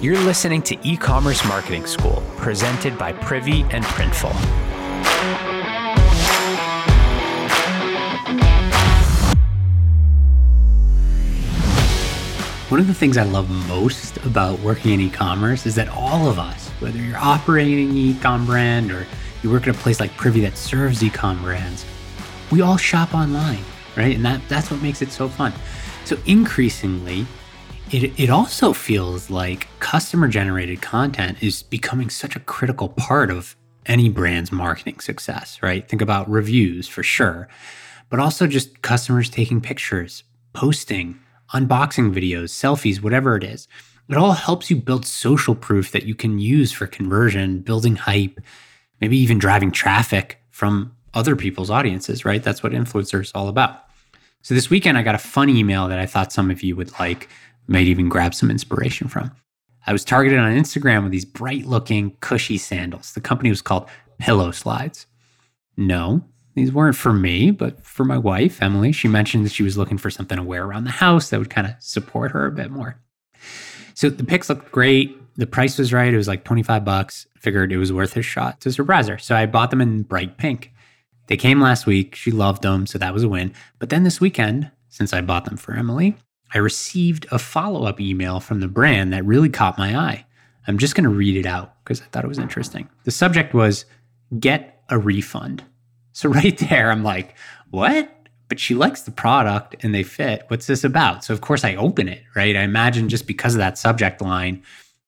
You're listening to E Commerce Marketing School, presented by Privy and Printful. One of the things I love most about working in e commerce is that all of us, whether you're operating an e com brand or you work at a place like Privy that serves e com brands, we all shop online, right? And that, that's what makes it so fun. So increasingly, it, it also feels like customer generated content is becoming such a critical part of any brand's marketing success, right? Think about reviews for sure, but also just customers taking pictures, posting, unboxing videos, selfies, whatever it is. It all helps you build social proof that you can use for conversion, building hype, maybe even driving traffic from other people's audiences, right? That's what influencers all about. So this weekend, I got a fun email that I thought some of you would like might even grab some inspiration from. I was targeted on Instagram with these bright looking, cushy sandals. The company was called Pillow Slides. No, these weren't for me, but for my wife, Emily. She mentioned that she was looking for something to wear around the house that would kind of support her a bit more. So the pics looked great. The price was right. It was like 25 bucks. Figured it was worth a shot to surprise her. So I bought them in bright pink. They came last week. She loved them. So that was a win. But then this weekend, since I bought them for Emily, I received a follow up email from the brand that really caught my eye. I'm just going to read it out because I thought it was interesting. The subject was get a refund. So, right there, I'm like, what? But she likes the product and they fit. What's this about? So, of course, I open it, right? I imagine just because of that subject line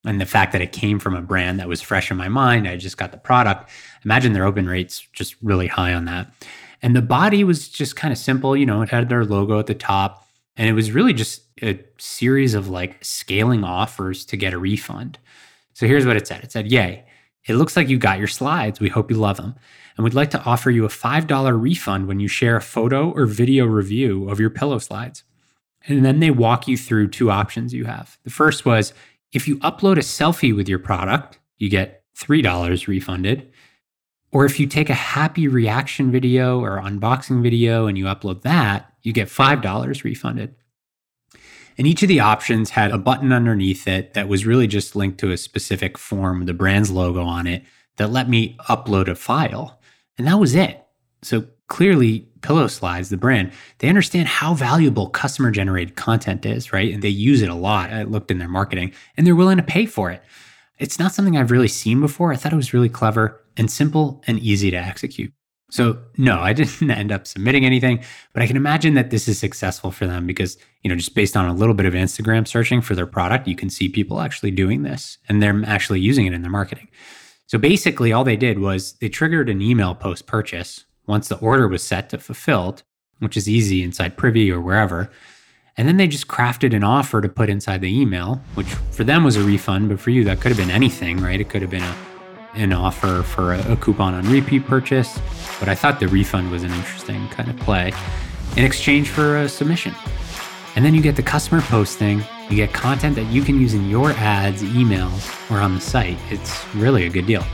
and the fact that it came from a brand that was fresh in my mind, I just got the product. Imagine their open rates just really high on that. And the body was just kind of simple. You know, it had their logo at the top and it was really just a series of like scaling offers to get a refund. So here's what it said it said, Yay, it looks like you got your slides. We hope you love them. And we'd like to offer you a $5 refund when you share a photo or video review of your pillow slides. And then they walk you through two options you have. The first was if you upload a selfie with your product, you get $3 refunded. Or if you take a happy reaction video or unboxing video and you upload that, you get $5 refunded. And each of the options had a button underneath it that was really just linked to a specific form the brand's logo on it that let me upload a file. And that was it. So clearly, Pillow Slides, the brand, they understand how valuable customer generated content is, right? And they use it a lot. I looked in their marketing and they're willing to pay for it. It's not something I've really seen before. I thought it was really clever and simple and easy to execute. So no, I didn't end up submitting anything, but I can imagine that this is successful for them because, you know, just based on a little bit of Instagram searching for their product, you can see people actually doing this and they're actually using it in their marketing. So basically all they did was they triggered an email post purchase once the order was set to fulfilled, which is easy inside Privy or wherever. And then they just crafted an offer to put inside the email, which for them was a refund, but for you that could have been anything, right? It could have been a an offer for a, a coupon on repeat purchase, but I thought the refund was an interesting kind of play in exchange for a submission. And then you get the customer posting, you get content that you can use in your ads, emails, or on the site. It's really a good deal.